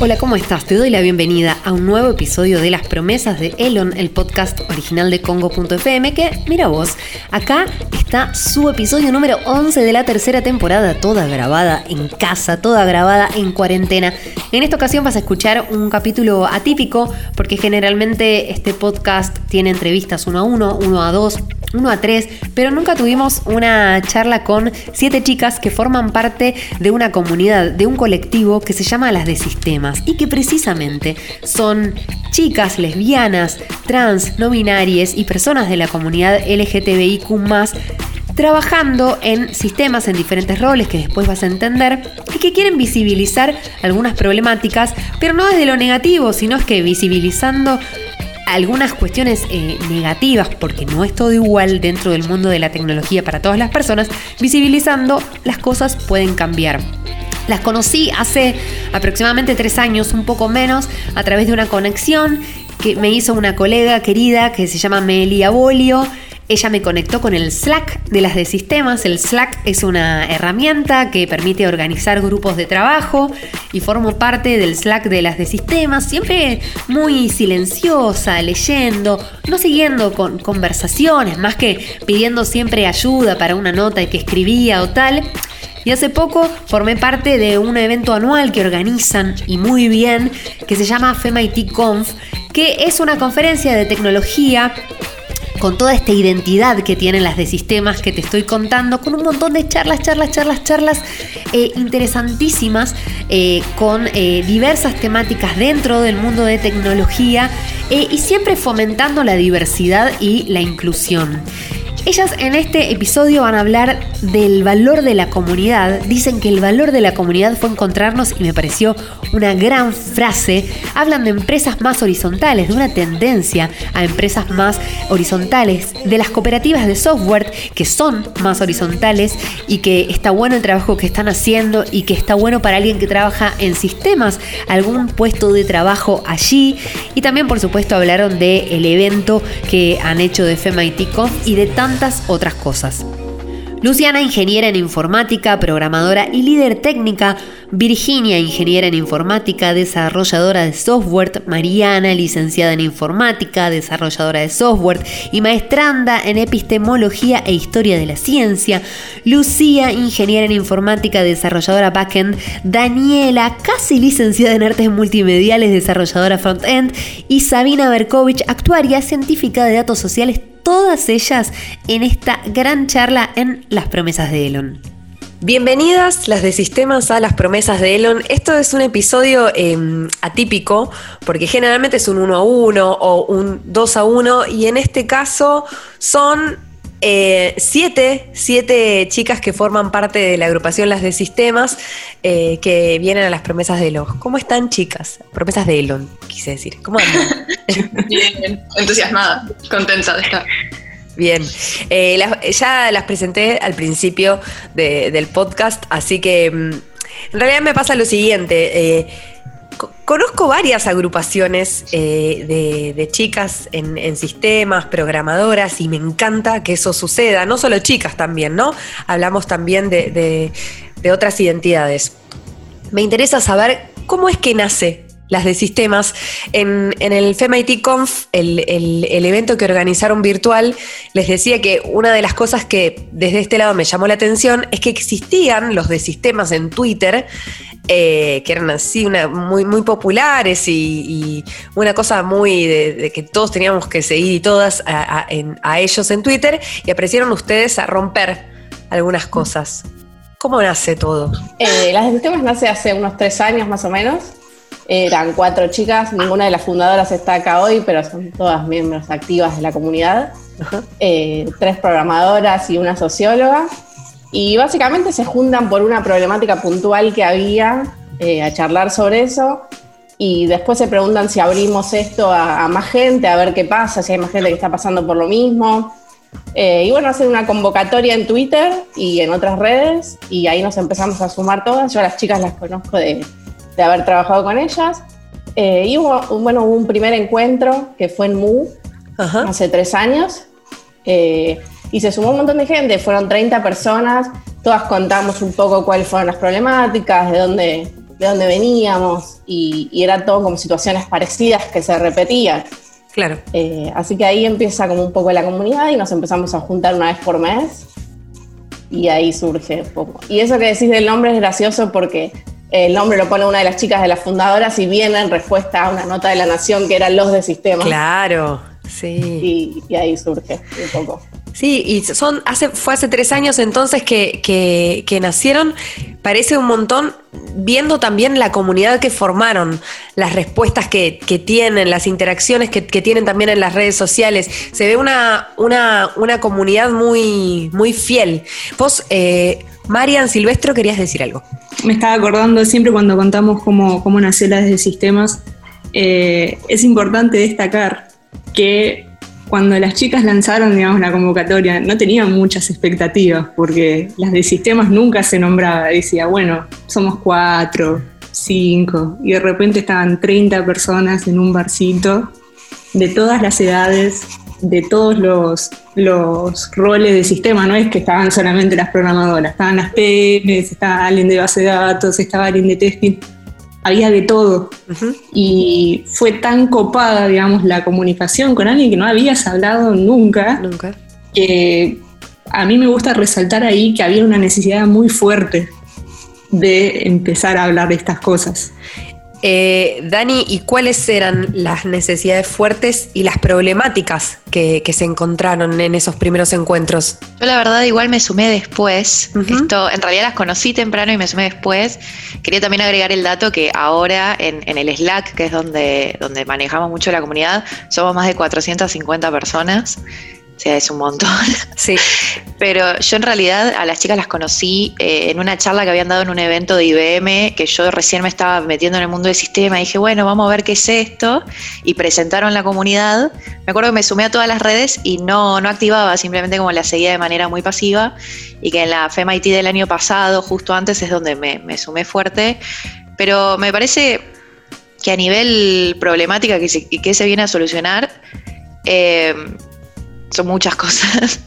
Hola, ¿cómo estás? Te doy la bienvenida a un nuevo episodio de Las Promesas de Elon, el podcast original de Congo.fm, que, mira vos, acá está su episodio número 11 de la tercera temporada, toda grabada en casa, toda grabada en cuarentena. En esta ocasión vas a escuchar un capítulo atípico, porque generalmente este podcast tiene entrevistas uno a uno, uno a dos, uno a tres, pero nunca tuvimos una charla con siete chicas que forman parte de una comunidad, de colectivo que se llama Las de Sistemas y que precisamente son chicas lesbianas, trans, no binarias y personas de la comunidad LGTBIQ trabajando en sistemas en diferentes roles que después vas a entender y que quieren visibilizar algunas problemáticas, pero no desde lo negativo, sino es que visibilizando algunas cuestiones eh, negativas, porque no es todo igual dentro del mundo de la tecnología para todas las personas, visibilizando las cosas pueden cambiar. Las conocí hace aproximadamente tres años, un poco menos, a través de una conexión que me hizo una colega querida que se llama Melia Bolio ella me conectó con el Slack de las de sistemas. El Slack es una herramienta que permite organizar grupos de trabajo y formo parte del Slack de las de sistemas, siempre muy silenciosa, leyendo, no siguiendo con conversaciones, más que pidiendo siempre ayuda para una nota que escribía o tal. Y hace poco formé parte de un evento anual que organizan y muy bien, que se llama FEMIT Conf, que es una conferencia de tecnología con toda esta identidad que tienen las de sistemas que te estoy contando, con un montón de charlas, charlas, charlas, charlas eh, interesantísimas, eh, con eh, diversas temáticas dentro del mundo de tecnología y siempre fomentando la diversidad y la inclusión. Ellas en este episodio van a hablar del valor de la comunidad. Dicen que el valor de la comunidad fue encontrarnos y me pareció una gran frase. Hablan de empresas más horizontales, de una tendencia a empresas más horizontales, de las cooperativas de software que son más horizontales y que está bueno el trabajo que están haciendo y que está bueno para alguien que trabaja en sistemas, algún puesto de trabajo allí. Y también por supuesto hablaron del evento que han hecho de FEMIT y de tantos otras cosas. Luciana, ingeniera en informática, programadora y líder técnica. Virginia, ingeniera en informática, desarrolladora de software. Mariana, licenciada en informática, desarrolladora de software y maestranda en epistemología e historia de la ciencia. Lucía, ingeniera en informática, desarrolladora backend. Daniela, casi licenciada en artes multimediales, desarrolladora frontend. Y Sabina Berkovich, actuaria, científica de datos sociales todas ellas en esta gran charla en Las promesas de Elon. Bienvenidas las de sistemas a las promesas de Elon. Esto es un episodio em, atípico porque generalmente es un 1 a 1 o un 2 a 1 y en este caso son eh, siete, siete chicas que forman parte de la agrupación Las de Sistemas eh, que vienen a las promesas de Elon. ¿Cómo están, chicas? Promesas de Elon, quise decir. ¿Cómo andan? bien, entusiasmada, contenta de estar. Bien, eh, ya las presenté al principio del podcast, así que mm, en realidad me pasa lo siguiente conozco varias agrupaciones eh, de, chicas en, sistemas, programadoras, y me encanta que eso suceda, no solo chicas también, ¿no? Hablamos también de, otras identidades. Me interesa saber cómo es que nace las de sistemas. En, el FEMIT Conf, el, el, evento que organizaron virtual, les decía que una de las cosas que desde este lado me llamó la atención es que existían los de sistemas en Twitter eh, que eran así una, muy, muy populares y, una cosa muy de, que todos teníamos que seguir y todas a, ellos en Twitter y aparecieron ustedes a romper algunas cosas. ¿Cómo nace todo? Eh, las de sistemas nace hace unos tres años más o menos. Eran cuatro chicas, ninguna de las fundadoras está acá hoy, pero son todas miembros activas de la comunidad. Eh, tres programadoras y una socióloga. Y básicamente se juntan por una problemática puntual que había eh, a charlar sobre eso. Y después se preguntan si abrimos esto a, más gente, a ver qué pasa, si hay más gente que está pasando por lo mismo. Eh, y bueno, hacen una convocatoria en Twitter y en otras redes. Y ahí nos empezamos a sumar todas. Yo a las chicas las conozco de, de haber trabajado con ellas. Eh, y hubo, bueno, hubo un primer encuentro que fue en MU hace tres años y se sumó un montón de gente, fueron 30 personas todas contamos un poco cuáles fueron las problemáticas, de dónde, de dónde veníamos, y, y eran todo como situaciones parecidas que se repetían. Claro. Eh, así que ahí empieza como un poco la comunidad y nos empezamos a juntar una vez por mes y ahí surge un poco. Y eso que decís del nombre es gracioso porque el nombre lo pone una de las chicas de las fundadoras y viene en respuesta a una nota de la Nación que era los de sistema. Claro, sí. Y, y ahí surge un poco. Sí, y son hace, fue hace tres años entonces que, que, que nacieron. Parece un montón viendo también la comunidad que formaron, las respuestas que, que tienen, las interacciones que, que, tienen también en las redes sociales. Se ve una, una, una comunidad muy, muy fiel. Vos, eh, Marian Silvestro, querías decir algo. Me estaba acordando siempre cuando contamos cómo, cómo nació la de sistemas, eh, es importante destacar que cuando las chicas lanzaron, digamos, la convocatoria, no tenían muchas expectativas, porque las de sistemas nunca se nombraba. Decía, bueno, somos cuatro, cinco, y de repente estaban 30 personas en un barcito, de todas las edades, de todos los, los roles de sistema, no es que estaban solamente las programadoras, estaban las PMs, estaba alguien de base de datos, estaba alguien de testing había de todo. Uh -huh. Y fue tan copada, digamos, la comunicación con alguien que no habías hablado nunca, Nunca. que a mí me gusta resaltar ahí que había una necesidad muy fuerte de empezar a hablar de estas cosas. Eh, Dani, ¿y cuáles eran las necesidades fuertes y las problemáticas que, que, se encontraron en esos primeros encuentros? Yo la verdad igual me sumé después. Uh -huh. Esto, en realidad las conocí temprano y me sumé después. Quería también agregar el dato que ahora en, en el Slack, que es donde, donde manejamos mucho la comunidad, somos más de 450 personas. O sea, es un montón. Sí. Pero yo en realidad a las chicas las conocí eh, en una charla que habían dado en un evento de IBM, que yo recién me estaba metiendo en el mundo del sistema. Y dije, bueno, vamos a ver qué es esto. Y presentaron la comunidad. Me acuerdo que me sumé a todas las redes y no, no activaba, simplemente como la seguía de manera muy pasiva. Y que en la FEMIT del año pasado, justo antes, es donde me, me sumé fuerte. Pero me parece que a nivel problemática que se, que se viene a solucionar, eh, son muchas cosas.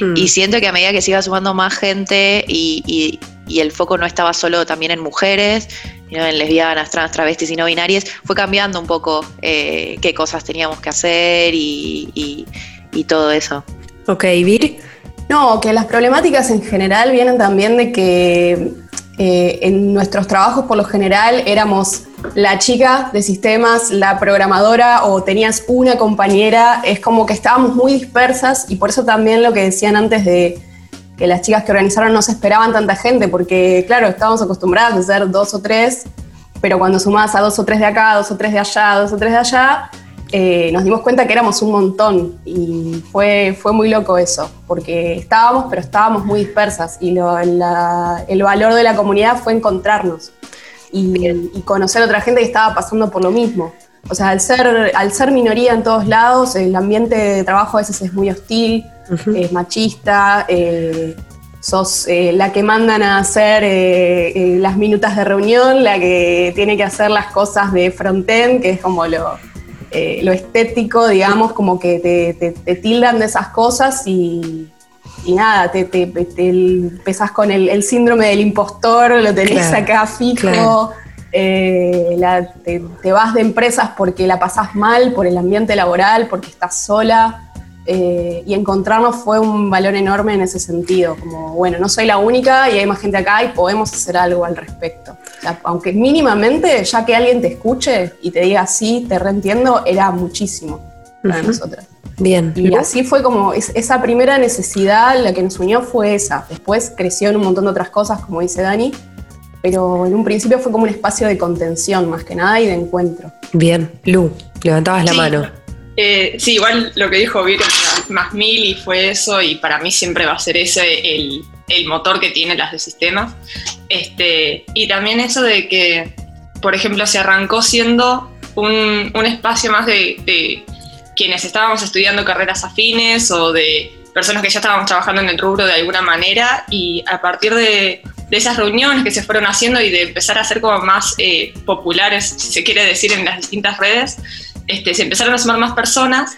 Hmm. Y siento que a medida que se iba sumando más gente y, y, y, el foco no estaba solo también en mujeres, sino en lesbianas, trans, travestis y no binarias, fue cambiando un poco eh, qué cosas teníamos que hacer y, y todo eso. Ok, Vir. No, que las problemáticas en general vienen también de que eh, en nuestros trabajos por lo general éramos la chica de sistemas, la programadora o tenías una compañera, es como que estábamos muy dispersas y por eso también lo que decían antes de que las chicas que organizaron no se esperaban tanta gente, porque claro, estábamos acostumbradas a ser dos o tres, pero cuando sumabas a dos o tres de acá, dos o tres de allá, dos o tres de allá, eh, nos dimos cuenta que éramos un montón y fue, fue muy loco eso, porque estábamos, pero estábamos muy dispersas y lo, la, el valor de la comunidad fue encontrarnos y, y, conocer a otra gente que estaba pasando por lo mismo. O sea, al ser, al ser minoría en todos lados, el ambiente de trabajo a veces es muy hostil, uh -huh. es machista, eh, sos eh, la que mandan a hacer eh, las minutas de reunión, la que tiene que hacer las cosas de frontend, que es como lo, eh, lo estético, digamos, como que te, te, te, tildan de esas cosas y, y nada, te, te, te empezás con el, el, síndrome del impostor, lo tenés claro, acá fijo, claro. eh, la, te, te, vas de empresas porque la pasás mal, por el ambiente laboral, porque estás sola. Eh, y encontrarnos fue un valor enorme en ese sentido, como bueno, no soy la única y hay más gente acá y podemos hacer algo al respecto. O sea, aunque mínimamente, ya que alguien te escuche y te diga sí, te reentiendo, era muchísimo para uh -huh. nosotras. Bien. Y así fue como es, esa primera necesidad, la que nos unió fue esa. Después creció en un montón de otras cosas, como dice Dani, pero en un principio fue como un espacio de contención más que nada y de encuentro. Bien, Lu, levantabas la sí. mano. Eh, sí, igual lo que dijo Vir más mil y fue eso, y para mí siempre va a ser ese el, el motor que tiene las de sistemas. Este, y también eso de que, por ejemplo, se arrancó siendo un, un espacio más de, de, quienes estábamos estudiando carreras afines o de personas que ya estábamos trabajando en el rubro de alguna manera, y a partir de, de esas reuniones que se fueron haciendo y de empezar a ser como más eh, populares, si se quiere decir, en las distintas redes, este, se empezaron a sumar más personas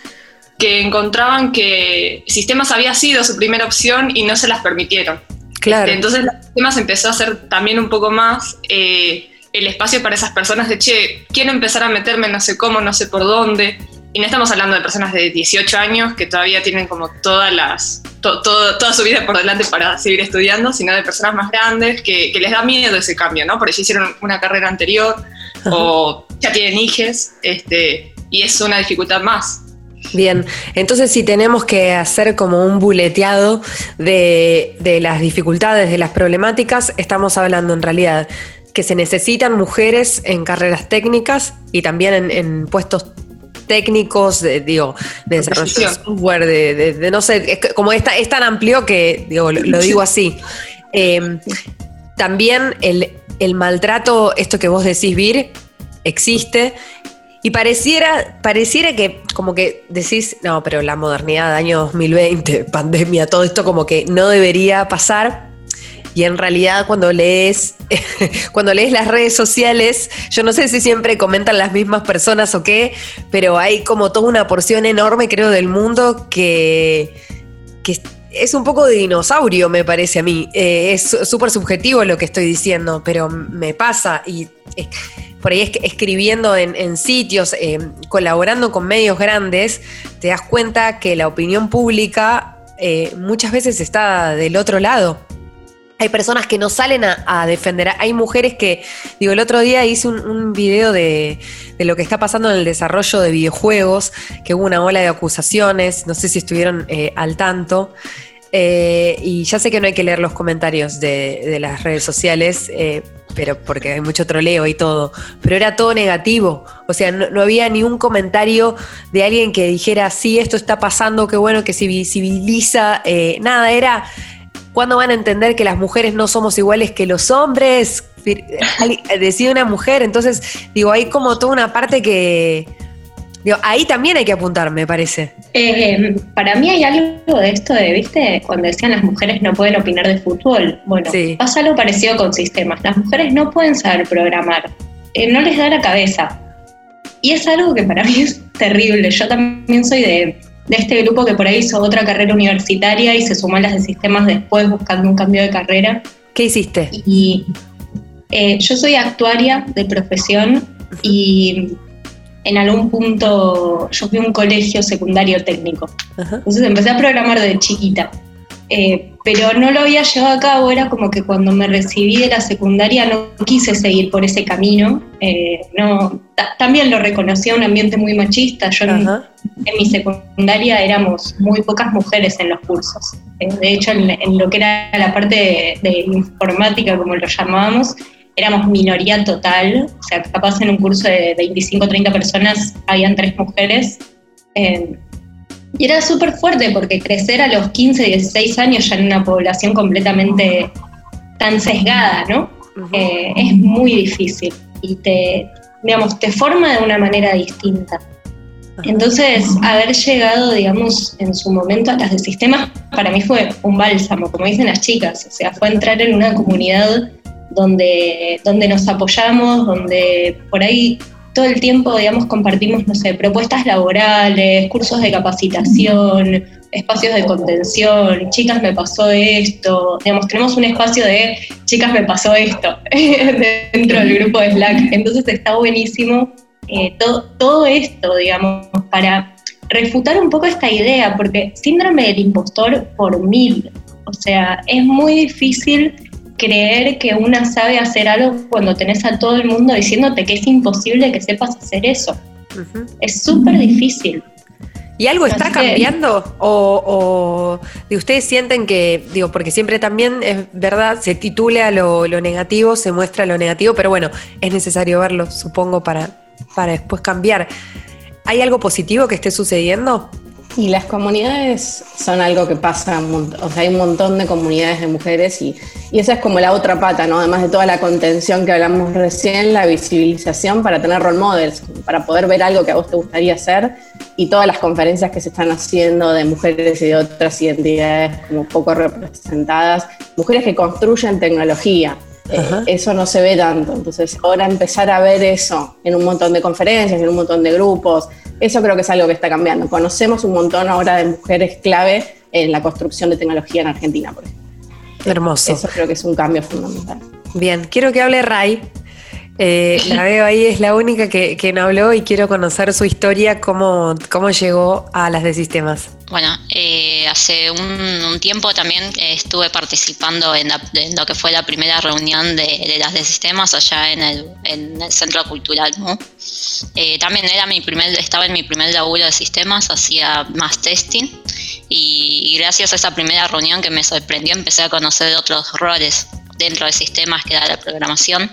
que encontraban que sistemas había sido su primera opción y no se las permitieron. Claro. Este, entonces, sistemas empezó a ser también un poco más eh, el espacio para esas personas de, che, quiero empezar a meterme no sé cómo, no sé por dónde. Y no estamos hablando de personas de 18 años que todavía tienen como todas las, to- todo- toda su vida por delante para seguir estudiando, sino de personas más grandes que, que les da miedo ese cambio, ¿no? Por eso hicieron una carrera anterior o ya tienen hijes, este, y es una dificultad más. Bien, entonces si tenemos que hacer como un buleteado de, de las dificultades, de las problemáticas, estamos hablando en realidad que se necesitan mujeres en carreras técnicas y también en, en puestos técnicos, de, digo, de desarrollo de software, de, de- de no sé, es como esta, es tan amplio que digo, lo, lo digo así. Eh, también el, el maltrato, esto que vos decís, Vir, existe. Y pareciera, pareciera que como que decís, no, pero la modernidad, año 2020, pandemia, todo esto como que no debería pasar. Y en realidad cuando lees, cuando lees las redes sociales, yo no sé si siempre comentan las mismas personas o qué, pero hay como toda una porción enorme, creo, del mundo que, que es un poco de dinosaurio, me parece a mí. Eh, es súper subjetivo lo que estoy diciendo, pero me pasa y por ahí es escribiendo en, en sitios, eh, colaborando con medios grandes, te das cuenta que la opinión pública eh, muchas veces está del otro lado. Hay personas que no salen a, defender. Hay mujeres que, digo, el otro día hice un, video de, lo que está pasando en el desarrollo de videojuegos, que hubo una ola de acusaciones, no sé si estuvieron eh, al tanto. Eh, y ya sé que no hay que leer los comentarios de, las redes sociales, eh, pero porque hay mucho troleo y todo, pero era todo negativo. O sea, no, había ni un comentario de alguien que dijera, sí, esto está pasando, qué bueno que se visibiliza. eh, nada, era, ¿cuándo van a entender que las mujeres no somos iguales que los hombres? Decía una mujer, entonces, digo, hay como toda una parte que... Digo, ahí también hay que apuntar, me parece. Eh, para mí hay algo de esto de, ¿viste? Cuando decían las mujeres no pueden opinar de fútbol. Bueno, Sí. pasa algo parecido con sistemas. Las mujeres no pueden saber programar. Eh, no les da la cabeza. Y es algo que para mí es terrible. Yo también soy de, de este grupo que por ahí hizo otra carrera universitaria y se sumó a las de sistemas después buscando un cambio de carrera. ¿Qué hiciste? Y eh, yo soy actuaria de profesión y en algún punto yo fui a un colegio secundario técnico. Ajá. Entonces empecé a programar de chiquita. Eh, pero no lo había llevado a cabo, era como que cuando me recibí de la secundaria no quise seguir por ese camino. Eh, no, ta- también lo reconocía un ambiente muy machista. Yo en, en mi secundaria éramos muy pocas mujeres en los cursos. Eh, de hecho, en, en lo que era la parte de, de informática, como lo llamábamos, éramos minoría total. O sea, capaz en un curso de 25 o 30 personas habían tres mujeres. Eh, y era súper fuerte porque crecer a los 15, 16 años ya en una población completamente tan sesgada, ¿no? Eh, es muy difícil y te, digamos, te forma de una manera distinta. Entonces, haber llegado, digamos, en su momento a las de sistemas, para mí fue un bálsamo, como dicen las chicas. O sea, fue entrar en una comunidad donde, donde nos apoyamos, donde por ahí todo el tiempo, digamos, compartimos, no sé, propuestas laborales, cursos de capacitación, espacios de contención, chicas me pasó esto, digamos, tenemos un espacio de chicas me pasó esto dentro del grupo de Slack, entonces está buenísimo eh, todo, todo esto, digamos, para refutar un poco esta idea, porque síndrome del impostor por mil, o sea, es muy difícil creer que una sabe hacer algo cuando tenés a todo el mundo diciéndote que es imposible que sepas hacer eso. Es súper difícil. ¿Y algo está cambiando? ¿O, o de ustedes sienten que, digo, porque siempre también es verdad, se titula lo, lo negativo, se muestra lo negativo, pero bueno, es necesario verlo, supongo, para, para después cambiar. ¿Hay algo positivo que esté sucediendo? Y las comunidades son algo que pasa, o sea, hay un montón de comunidades de mujeres y, y esa es como la otra pata, ¿no? Además de toda la contención que hablamos recién, la visibilización para tener role models, para poder ver algo que a vos te gustaría hacer y todas las conferencias que se están haciendo de mujeres y de otras identidades como poco representadas, mujeres que construyen tecnología. Eh, eso no se ve tanto. Entonces, ahora empezar a ver eso en un montón de conferencias, en un montón de grupos, eso creo que es algo que está cambiando. Conocemos un montón ahora de mujeres clave en la construcción de tecnología en Argentina, por ejemplo. Hermoso. Eso creo que es un cambio fundamental. Bien, quiero que hable Ray. Eh, la veo ahí, es la única que, que, no habló y quiero conocer su historia, cómo, cómo llegó a las de sistemas. Bueno, eh, hace un, tiempo también estuve participando en, lo que fue la primera reunión de, las de sistemas allá en el, en el Centro Cultural. ¿no? Eh, también era mi primer, estaba en mi primer laburo de sistemas, hacía más testing y, y gracias a esa primera reunión que me sorprendió empecé a conocer otros roles dentro de sistemas que era la programación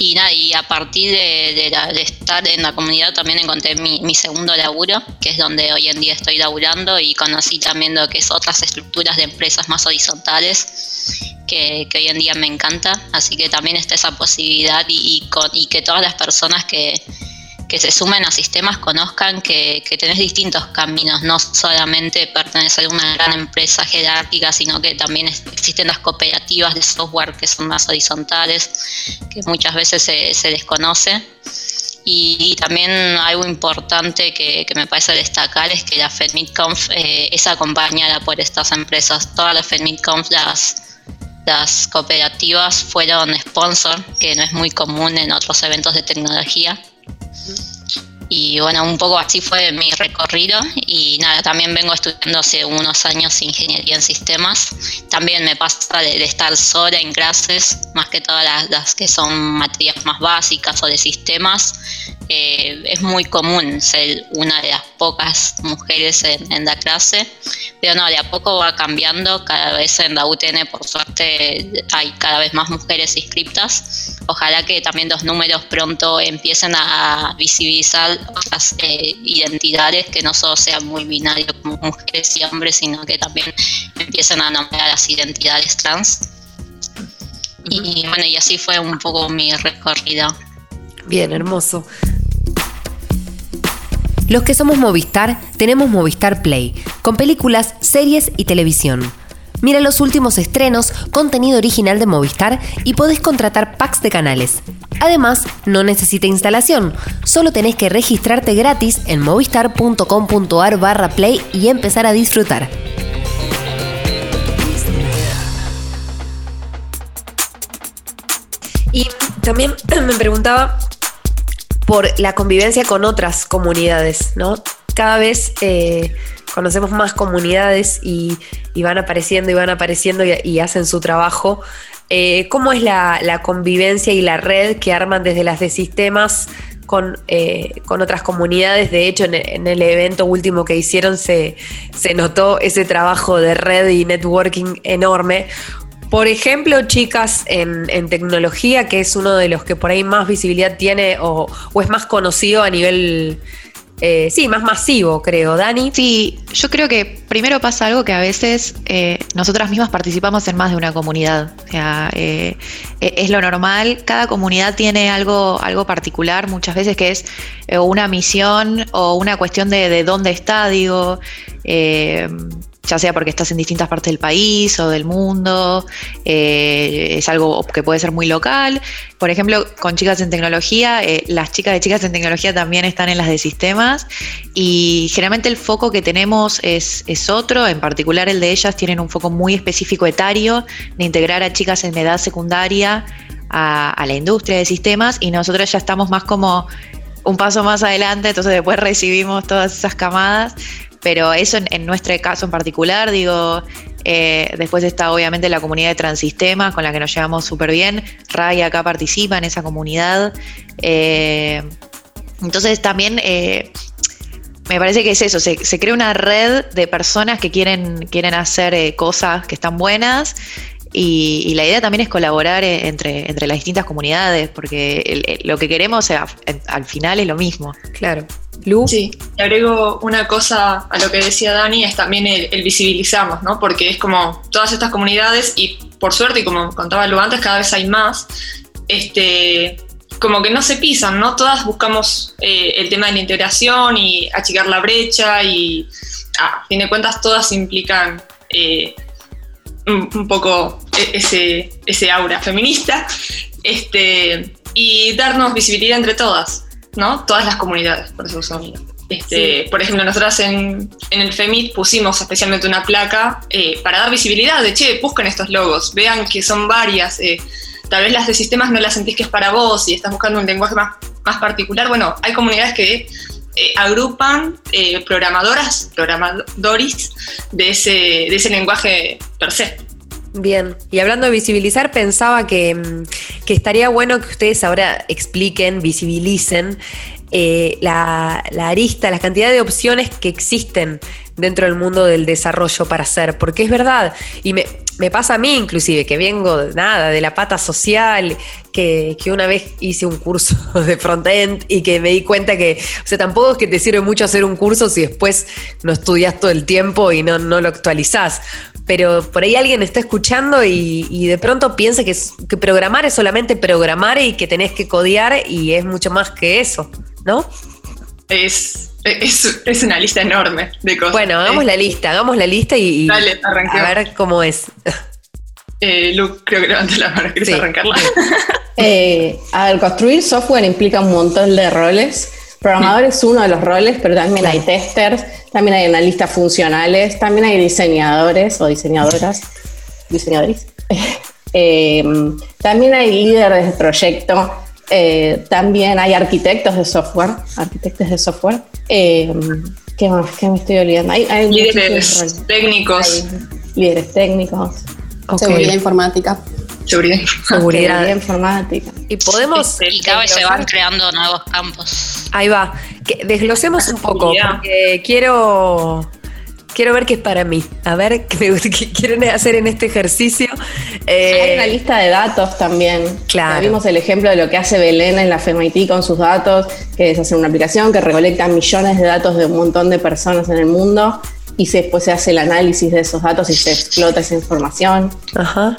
y nada, y a partir de, la, estar en la comunidad también encontré mi, mi, segundo laburo, que es donde hoy en día estoy laburando y conocí también lo que es otras estructuras de empresas más horizontales, que, que hoy en día me encanta. Así que también está esa posibilidad y, y, con, y que todas las personas que, que se sumen a sistemas conozcan que, que, tenés distintos caminos, no solamente pertenecer a una gran empresa jerárquica, sino que también existen las cooperativas de software que son más horizontales, que muchas veces se, desconoce. Y, también algo importante que, que, me parece destacar es que la FedMidConf eh, es acompañada por estas empresas. Todas las FedMidConf, las, las cooperativas fueron sponsor, que no es muy común en otros eventos de tecnología y bueno, un poco así fue mi recorrido y nada, también vengo estudiando hace unos años ingeniería en sistemas. También me pasa de, estar sola en clases, más que todas las, las, que son materias más básicas o de sistemas. Eh, es muy común ser una de las pocas mujeres en, en, la clase, pero no, de a poco va cambiando. Cada vez en la UTN, por suerte, hay cada vez más mujeres inscriptas. Ojalá que también los números pronto empiecen a visibilizar otras eh, identidades que no solo sean muy binarios como mujeres y hombres, sino que también empiecen a nombrar las identidades trans. Y bueno, y así fue un poco mi recorrido. Bien, hermoso. Los que somos Movistar tenemos Movistar Play, con películas, series y televisión. Mira los últimos estrenos, contenido original de Movistar y podés contratar packs de canales. Además, no necesita instalación, solo tenés que registrarte gratis en movistar.com.ar barra play y empezar a disfrutar. Y también me preguntaba por la convivencia con otras comunidades, ¿no? Cada vez eh, conocemos más comunidades y, van apareciendo y van apareciendo y, hacen su trabajo. Eh, ¿Cómo es la, la, convivencia y la red que arman desde las de sistemas con, eh, con otras comunidades? De hecho, en, en, el evento último que hicieron se, se notó ese trabajo de red y networking enorme. Por ejemplo, chicas en, tecnología, que es uno de los que por ahí más visibilidad tiene o, es más conocido a nivel eh, sí, más masivo, creo. Dani. Sí, yo creo que primero pasa algo que a veces eh, nosotras mismas participamos en más de una comunidad. O sea, eh, es lo normal. Cada comunidad tiene algo, algo particular muchas veces que es una misión o una cuestión de, de dónde está, digo ya sea porque estás en distintas partes del país o del mundo, eh, es algo que puede ser muy local. Por ejemplo, con chicas en tecnología, eh, las chicas de chicas en tecnología también están en las de sistemas y generalmente el foco que tenemos es, es otro, en particular el de ellas tienen un foco muy específico etario de integrar a chicas en edad secundaria a, a la industria de sistemas y nosotros ya estamos más como un paso más adelante, entonces después recibimos todas esas camadas, pero eso en, nuestro caso en particular, digo, eh, después está obviamente la comunidad de Transistemas con la que nos llevamos súper bien, Ray acá participa en esa comunidad, eh, entonces también eh, me parece que es eso, se, se, crea una red de personas que quieren, quieren hacer eh, cosas que están buenas y, y, la idea también es colaborar entre, entre las distintas comunidades, porque el, el, lo que queremos sea, al final es lo mismo. Claro. Lu. Sí, y agrego una cosa a lo que decía Dani, es también el, el, visibilizarnos, ¿no? Porque es como todas estas comunidades, y por suerte, y como contaba Lu antes, cada vez hay más, este, como que no se pisan, ¿no? Todas buscamos eh, el tema de la integración y achicar la brecha, y a fin de cuentas todas implican eh, un, un, poco e, ese, ese aura feminista, este, y darnos visibilidad entre todas. ¿No? Todas las comunidades, por eso uso Este, Por ejemplo, nosotros en, en, el FEMIT pusimos especialmente una placa eh, para dar visibilidad de, che, busquen estos logos, vean que son varias, eh, tal vez las de sistemas no las sentís que es para vos y estás buscando un lenguaje más, más particular. Bueno, hay comunidades que eh, agrupan programadoras, programadores de ese, de ese lenguaje per se. Bien, y hablando de visibilizar, pensaba que, mm, que, estaría bueno que ustedes ahora expliquen, visibilicen eh, la, la, arista, la cantidad de opciones que existen dentro del mundo del desarrollo para hacer, porque es verdad, y me, me pasa a mí inclusive, que vengo de nada, de la pata social, que, que, una vez hice un curso de frontend y que me di cuenta que, o sea, tampoco es que te sirve mucho hacer un curso si después no estudias todo el tiempo y no, no lo actualizás pero por ahí alguien está escuchando y, de pronto piensa que, que, programar es solamente programar y que tenés que codear y es mucho más que eso, ¿no? Es, es, una lista enorme de cosas. Bueno, hagamos la lista, hagamos la lista y, a ver cómo es. Eh, Luke, creo que levanta la mano, ¿quieres arrancarla? eh, a ver, construir software implica un montón de roles. Programador es uno de los roles, pero también hay testers, también hay analistas funcionales, también hay diseñadores o diseñadoras, diseñadores. Eh, también hay líderes de proyecto, eh, también hay arquitectos de software, arquitectos de software. Eh, ¿Qué más? ¿Qué me estoy olvidando? Hay, líderes técnicos. líderes técnicos. Seguridad informática. Seguridad. Seguridad. informática. Y podemos. Y cada vez se van creando nuevos campos. Ahí va. Que desglosemos un poco, porque quiero. Quiero ver qué es para mí. A ver qué, quieren hacer en este ejercicio. Eh, Hay una lista de datos también. Claro. vimos el ejemplo de lo que hace Belén en la FEMIT con sus datos, que es hacer una aplicación que recolecta millones de datos de un montón de personas en el mundo y después se hace el análisis de esos datos y se explota esa información. Ajá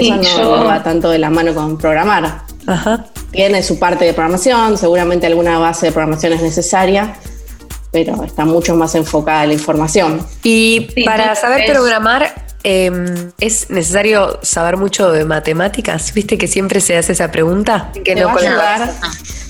que eso no, va tanto de la mano con programar. Ajá. Tiene su parte de programación, seguramente alguna base de programación es necesaria, pero está mucho más enfocada en la información. Y para saber programar, em, ¿es necesario saber mucho de matemáticas? ¿Viste que siempre se hace esa pregunta? Que no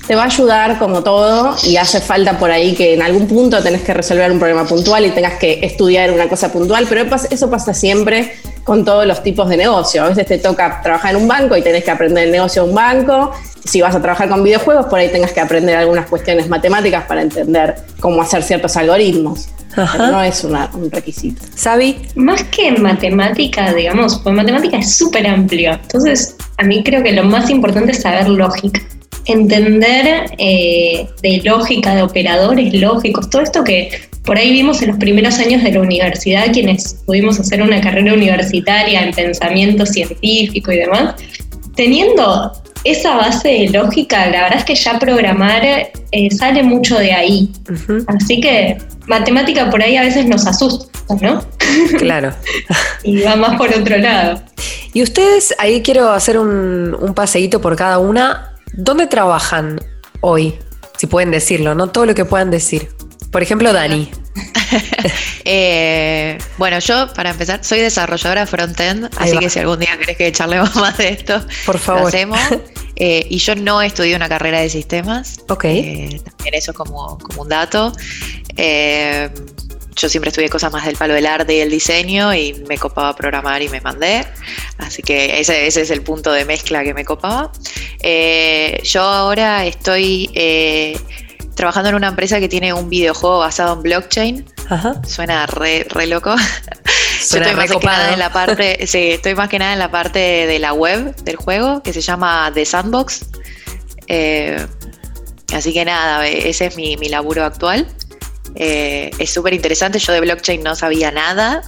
te va a ayudar como todo y hace falta por ahí que en algún punto tenés que resolver un problema puntual y tengas que estudiar una cosa puntual, pero eso pasa siempre con todos los tipos de negocio. A veces te toca trabajar en un banco y tenés que aprender el negocio de un banco. Si vas a trabajar con videojuegos, por ahí tengas que aprender algunas cuestiones matemáticas para entender cómo hacer ciertos algoritmos. no es un requisito. ¿Sabi? Más que en matemática, digamos, pues matemática es súper amplio. Entonces, a mí creo que lo más importante es saber lógica entender eh, de lógica, de operadores lógicos, todo esto que por ahí vimos en los primeros años de la universidad, quienes pudimos hacer una carrera universitaria en pensamiento científico y demás, teniendo esa base de lógica, la verdad es que ya programar eh, sale mucho de ahí. Así que matemática por ahí a veces nos asusta, ¿no? Claro. y va más por otro lado. Y ustedes, ahí quiero hacer un, un paseíto por cada una. ¿Dónde trabajan hoy? Si pueden decirlo, ¿no? Todo lo que puedan decir. Por ejemplo, Dani. Eh, bueno, yo, para empezar, soy desarrolladora front-end, así que si algún día querés que charlemos más de esto, por favor. Lo hacemos. Eh, y yo no estudié una carrera de sistemas. Ok. Eh, también eso como, como un dato yo siempre estudié cosas más del palo del arte y el diseño y me copaba programar y me mandé. Así que ese, es el punto de mezcla que me copaba. Eh, yo ahora estoy eh, trabajando en una empresa que tiene un videojuego basado en blockchain. Suena re, loco. yo estoy más que nada en la parte, sí, estoy más que nada en la parte de la web del juego que se llama The Sandbox. Eh, así que nada, ese es mi, mi laburo actual. Eh, es súper interesante, yo de blockchain no sabía nada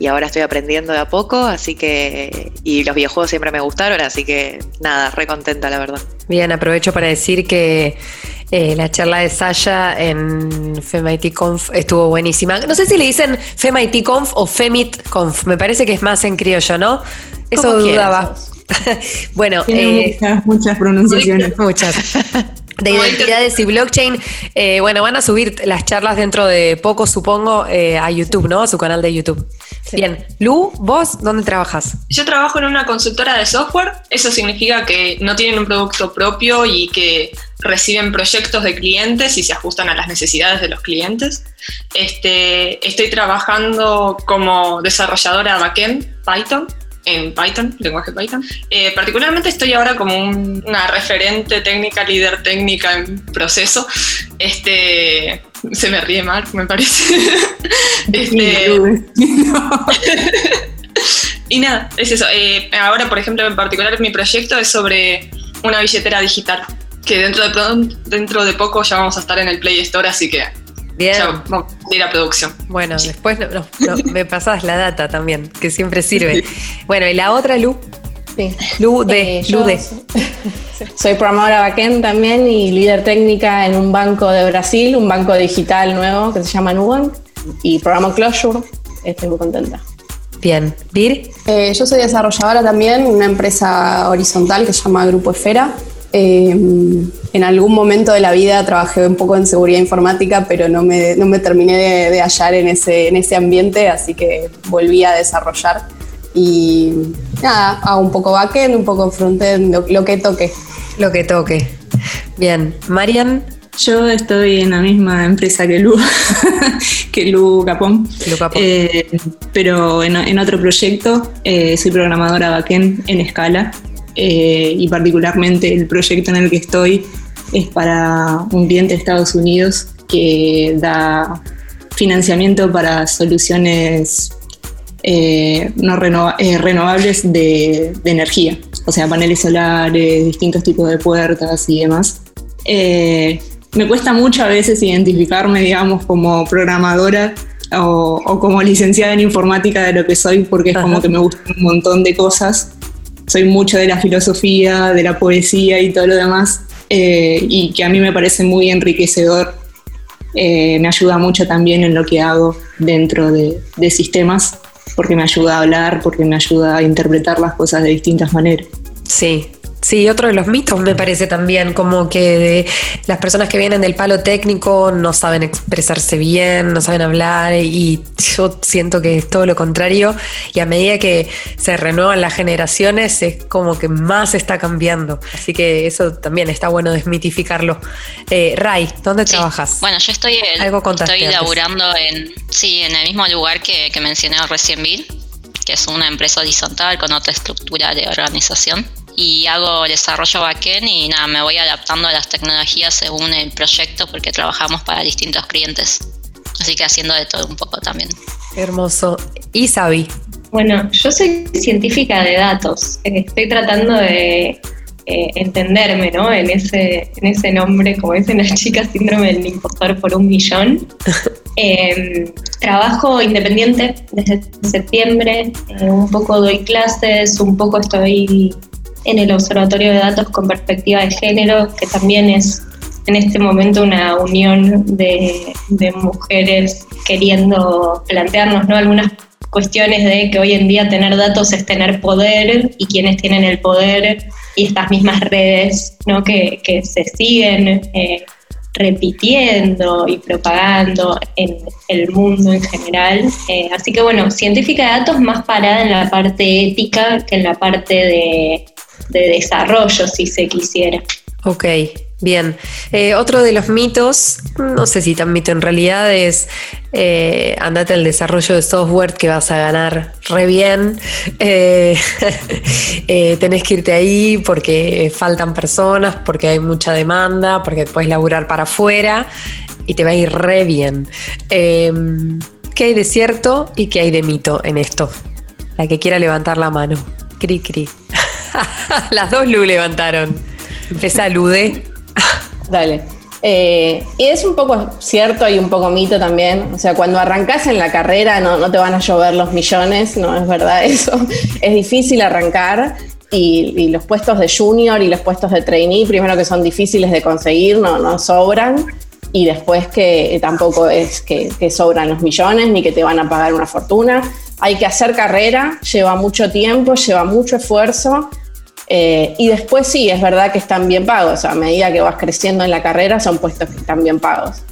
y ahora estoy aprendiendo de a poco, así que... Y los videojuegos siempre me gustaron, así que nada, re contenta la verdad. Bien, aprovecho para decir que eh, la charla de Sasha en FemITConf estuvo buenísima. No sé si le dicen FemITConf o FemitConf, me parece que es más en criollo, ¿no? Eso dudaba. bueno, eh, muchas, muchas pronunciaciones. Muchas. de identidades y blockchain. Eh, bueno, van a subir las charlas dentro de poco, supongo, eh, a YouTube, ¿no? A su canal de YouTube. Bien. Lu, ¿vos dónde trabajas? Yo trabajo en una consultora de software. Eso significa que no tienen un producto propio y que reciben proyectos de clientes y se ajustan a las necesidades de los clientes. Este, estoy trabajando como desarrolladora backend Python en Python, lenguaje Python. Eh, particularmente estoy ahora como una referente técnica, líder técnica en proceso. Este, se me ríe mal, me parece. este, y nada, es eso. Eh, ahora, por ejemplo, en particular mi proyecto es sobre una billetera digital, que dentro de, dentro de poco ya vamos a estar en el Play Store, así que Bien. vamos a ir a producción. Bueno, después me pasas la data también, que siempre sirve. Bueno, y la otra, Lu. Sí. Lu de, Eh, Lu de. Soy programadora backend también y líder técnica en un banco de Brasil, un banco digital nuevo que se llama Nubank y programa Closure. Estoy muy contenta. Bien. ¿Vir? Eh, yo soy desarrolladora también, una empresa horizontal que se llama Grupo Esfera. Eh, en algún momento de la vida trabajé un poco en seguridad informática, pero no me, no me terminé de, de hallar en ese, en ese ambiente, así que volví a desarrollar. Y nada, hago un poco backend, un poco frontend, lo, lo que toque. Lo que toque. Bien. Marian. Yo estoy en la misma empresa que Lu, que Lu Capón, Lu Capón. Eh, pero en, en otro proyecto eh, soy programadora backend en escala eh, y particularmente el proyecto en el que estoy es para un cliente de Estados Unidos que da financiamiento para soluciones eh, no eh, renovables de, de energía, o sea, paneles solares, distintos tipos de puertas y demás. Eh, me cuesta mucho a veces identificarme, digamos, como programadora o, o como licenciada en informática de lo que soy, porque es como que me gustan un montón de cosas. Soy mucho de la filosofía, de la poesía y todo lo demás, eh, y que a mí me parece muy enriquecedor. Eh, me ayuda mucho también en lo que hago dentro de, de sistemas, porque me ayuda a hablar, porque me ayuda a interpretar las cosas de distintas maneras. Sí. Sí, otro de los mitos me parece también, como que de las personas que vienen del palo técnico no saben expresarse bien, no saben hablar y yo siento que es todo lo contrario y a medida que se renuevan las generaciones es como que más está cambiando. Así que eso también está bueno desmitificarlo. Eh, Ray, ¿dónde Sí. trabajas? Bueno, yo estoy, el- Algo contaste estoy laburando en, sí, en el mismo lugar que, que mencioné recién Bill, que es una empresa horizontal con otra estructura de organización. Y hago desarrollo backend y nada, me voy adaptando a las tecnologías según el proyecto porque trabajamos para distintos clientes. Así que haciendo de todo un poco también. Hermoso. Y Sabi. Bueno, yo soy científica de datos. Estoy tratando de eh, entenderme ¿no? en, ese, en ese nombre, como dicen las chicas, síndrome del impostor por un millón. Eh, trabajo independiente desde septiembre, eh, un poco doy clases, un poco estoy en el Observatorio de Datos con Perspectiva de Género, que también es en este momento una unión de, mujeres queriendo plantearnos ¿no? algunas cuestiones de que hoy en día tener datos es tener poder y quienes tienen el poder y estas mismas redes ¿no? que, que se siguen eh, repitiendo y propagando en el mundo en general. Eh, así que bueno, científica de datos más parada en la parte ética que en la parte de, de desarrollo, si se quisiera. Ok, bien. Eh, otro de los mitos, no sé si tan mito en realidad, es eh, andate al desarrollo de software que vas a ganar re bien. Eh, tenés que irte ahí porque faltan personas, porque hay mucha demanda, porque puedes laburar para afuera y te va a ir re bien. Eh, ¿Qué hay de cierto y qué hay de mito en esto? La que quiera levantar la mano. Cri, cri. Las dos Lu levantaron. Empezá, Lude. Dale. Eh, y es un poco cierto y un poco mito también. O sea, cuando arrancas en la carrera no, no te van a llover los millones, no es verdad eso. Es difícil arrancar y, y los puestos de junior y los puestos de trainee, primero que son difíciles de conseguir, no, no sobran. Y después que tampoco es que, que sobran los millones ni que te van a pagar una fortuna. Hay que hacer carrera, lleva mucho tiempo, lleva mucho esfuerzo. Eh, y después sí, es verdad que están bien pagos. A medida que vas creciendo en la carrera, son puestos que están bien pagos.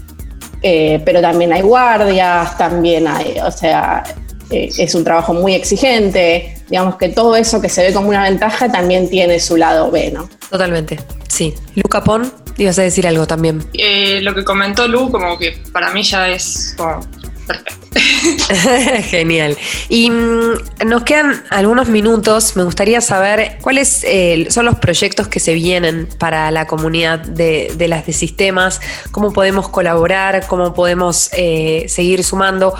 Eh, pero también hay guardias, también hay, o sea, eh, es un trabajo muy exigente. Digamos que todo eso que se ve como una ventaja también tiene su lado B, ¿no? Totalmente, sí. Luca Pon. ibas a decir algo también. Eh, lo que comentó Lu, como que para mí ya es como perfecto. Genial. Y mm, nos quedan algunos minutos. Me gustaría saber cuáles eh, son los proyectos que se vienen para la comunidad de, las de sistemas, cómo podemos colaborar, cómo podemos eh, seguir sumando,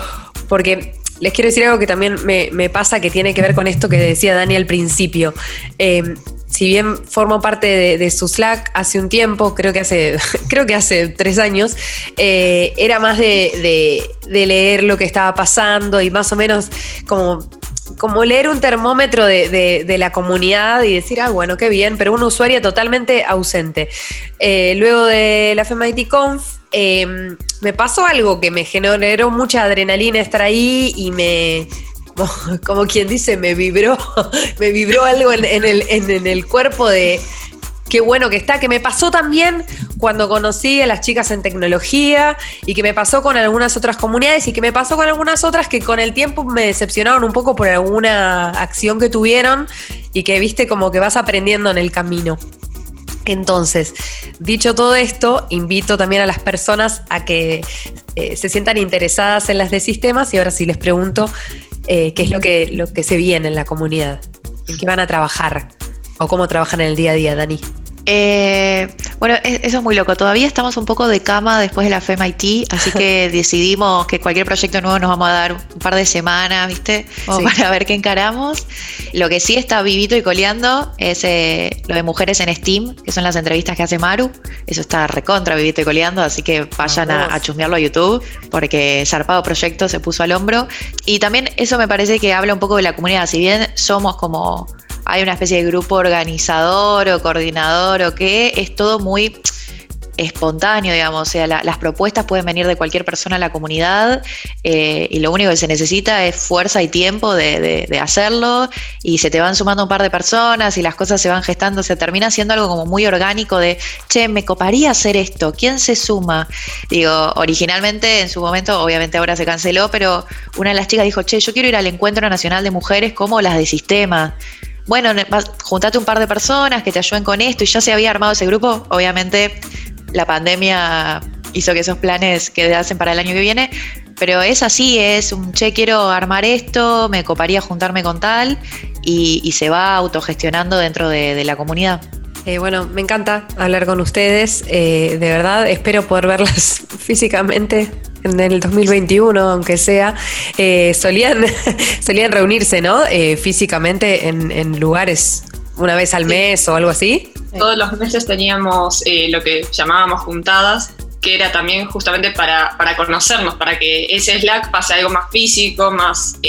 porque les quiero decir algo que también me, me pasa que tiene que ver con esto que decía Dani al principio. Eh, si bien formo parte de, su Slack hace un tiempo, creo que hace, creo que hace tres años, eh, era más de, de, leer lo que estaba pasando y más o menos como, como leer un termómetro de, de la comunidad y decir, ah, bueno, qué bien, pero una usuaria totalmente ausente. Eh, luego de la FMIT Conf, eh, me pasó algo que me generó mucha adrenalina estar ahí y me como quien dice, me vibró, me vibró algo en, el, cuerpo de qué bueno que está, que me pasó también cuando conocí a las chicas en tecnología y que me pasó con algunas otras comunidades y que me pasó con algunas otras que con el tiempo me decepcionaron un poco por alguna acción que tuvieron y que viste como que vas aprendiendo en el camino. Entonces, dicho todo esto, invito también a las personas a que eh, se sientan interesadas en las de sistemas y ahora sí les pregunto eh, qué es lo que, lo que se viene en la comunidad, en qué van a trabajar o cómo trabajan en el día a día, Dani. Eh, bueno, eso es muy loco. Todavía estamos un poco de cama después de la FEMIT, así que decidimos que cualquier proyecto nuevo nos vamos a dar un par de semanas, ¿viste? Como sí. para ver qué encaramos. Lo que sí está vivito y coleando es eh, lo de mujeres en Steam, que son las entrevistas que hace Maru. Eso está recontra vivito y coleando, así que vayan a, a chusmearlo a YouTube, porque Zarpado Proyecto se puso al hombro. Y también eso me parece que habla un poco de la comunidad. Si bien somos como hay una especie de grupo organizador o coordinador o qué, es todo muy espontáneo, digamos, o sea, la, las propuestas pueden venir de cualquier persona a la comunidad eh, y lo único que se necesita es fuerza y tiempo de, hacerlo y se te van sumando un par de personas y las cosas se van gestando, se termina siendo algo como muy orgánico de, che, me coparía hacer esto, ¿quién se suma? Digo, originalmente en su momento, obviamente ahora se canceló, pero una de las chicas dijo, che, yo quiero ir al Encuentro Nacional de Mujeres como las de Sistema bueno, juntate un par de personas que te ayuden con esto y ya se había armado ese grupo. Obviamente la pandemia hizo que esos planes quedasen para el año que viene, pero es así, es un, che, quiero armar esto, me coparía juntarme con tal y, y se va autogestionando dentro de, de la comunidad. Eh, bueno, me encanta hablar con ustedes, eh, de verdad, espero poder verlas físicamente en el 2021, aunque sea. Eh, solían, solían reunirse, ¿no? Eh, físicamente en, en, lugares una vez al mes o algo así. Todos los meses teníamos lo que llamábamos juntadas, que era también justamente para, para, conocernos, para que ese Slack pase algo más físico, más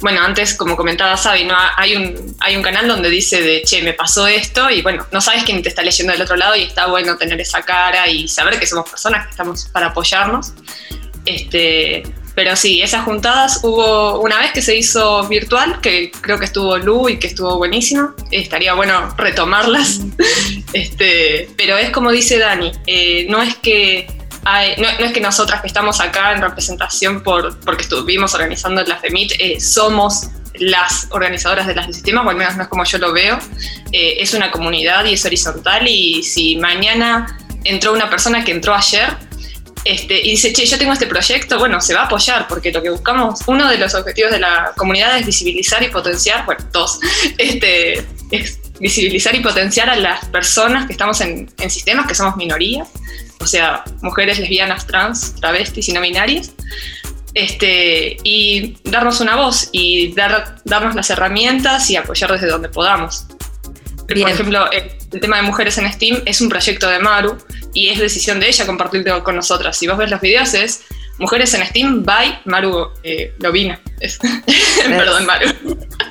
bueno, antes, como comentaba Sabi, ¿no? hay, un, hay un canal donde dice de, che, me pasó esto y bueno, no sabes quién te está leyendo del otro lado y está bueno tener esa cara y saber que somos personas que estamos para apoyarnos. Este, pero sí, esas juntadas hubo una vez que se hizo virtual, que creo que estuvo Lu y que estuvo buenísimo. Estaría bueno retomarlas. Este, pero es como dice Dani, eh, no es que no, es que nosotras que estamos acá en representación por, porque estuvimos organizando la FEMIT, eh, somos las organizadoras de las sistemas, o al menos no es como yo lo veo. Eh, es una comunidad y es horizontal y si mañana entró una persona que entró ayer este, y dice, che, yo tengo este proyecto, bueno, se va a apoyar, porque lo que buscamos, uno de los objetivos de la comunidad es visibilizar y potenciar, bueno, dos, este, es visibilizar y potenciar a las personas que estamos en sistemas, que somos minorías, o sea, mujeres lesbianas, trans, travestis y no binarias, este, y darnos una voz y dar, darnos las herramientas y apoyar desde donde podamos. Bien. Por ejemplo, el, el, tema de mujeres en Steam es un proyecto de Maru y es decisión de ella compartirlo con nosotras. Si vos ves los videos es Mujeres en Steam by Maru eh, Lovina. Perdón, Maru.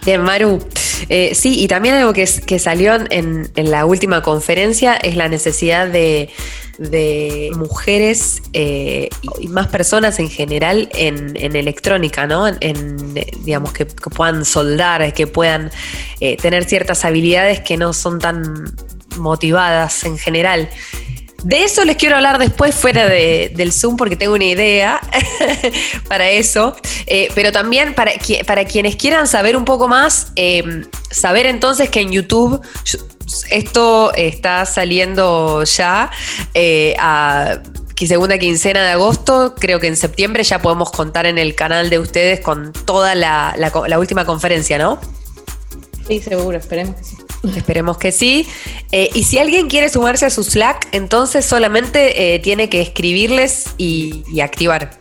Bien, Maru. Eh, sí, y también algo que, que salió en, en, la última conferencia es la necesidad de, de mujeres eh, y más personas en general en, en electrónica, ¿no? En, en digamos, que, que, puedan soldar, que puedan eh, tener ciertas habilidades que no son tan motivadas en general. De eso les quiero hablar después fuera de- del Zoom porque tengo una idea para eso. Eh, pero también para, para quienes quieran saber un poco más, eh, saber entonces que en YouTube yo- esto está saliendo ya eh, a segunda quincena de agosto. Creo que en septiembre ya podemos contar en el canal de ustedes con toda la, la la última conferencia, ¿no? Sí, seguro, esperemos que sí. Esperemos que sí. Eh, y si alguien quiere sumarse a su Slack, entonces solamente eh, tiene que escribirles y, y activar.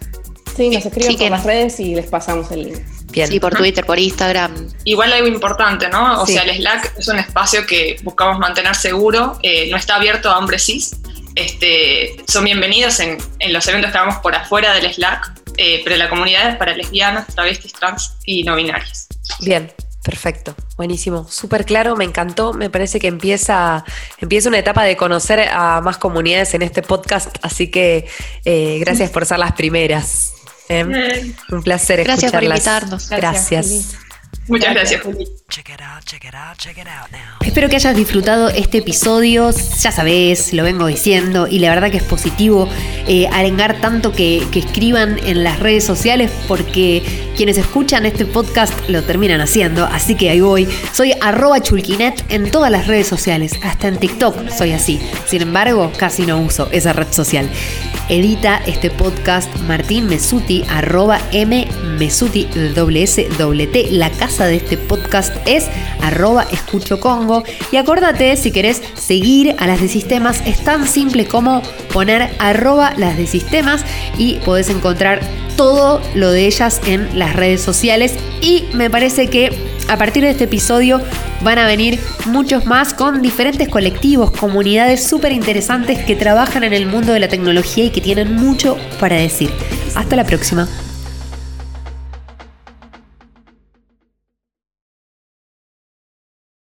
Sí, nos escriben Sí, que- por las redes y les pasamos el link. Bien. Sí, por Twitter, por Instagram. Igual algo importante, ¿no? O Sí. sea, el Slack es un espacio que buscamos mantener seguro, eh, no está abierto a hombres cis. Este, son bienvenidos en, en los eventos que hagamos por afuera del Slack, eh, pero la comunidad es para lesbianas, travestis, trans y no binarias. Bien, perfecto, buenísimo, súper claro, me encantó, me parece que empieza, empieza una etapa de conocer a más comunidades en este podcast, así que eh, gracias por ser las primeras. ¿eh? Un placer Gracias por escucharlas. invitarnos. Gracias. Juli. Muchas gracias, Juli. Check it out, check it out, check it out now. Espero que hayas disfrutado este episodio, ya sabes, lo vengo diciendo, y la verdad que es positivo eh, arengar tanto que, que escriban en las redes sociales porque quienes escuchan este podcast lo terminan haciendo, así que ahí voy. Soy arroba chulquinet en todas las redes sociales, hasta en TikTok soy así. Sin embargo, casi no uso esa red social. Edita este podcast Martín Mesuti, arroba M Mesuti, doble S, doble T. La casa de este podcast es arroba escucho Congo. Y acordate, si querés seguir a las de sistemas, es tan simple como poner arroba las de sistemas y podés encontrar todo lo de ellas en las redes sociales. Y me parece que a partir de este episodio van a venir muchos más con diferentes colectivos, comunidades súper interesantes que trabajan en el mundo de la tecnología y que tienen mucho para decir. Hasta la próxima.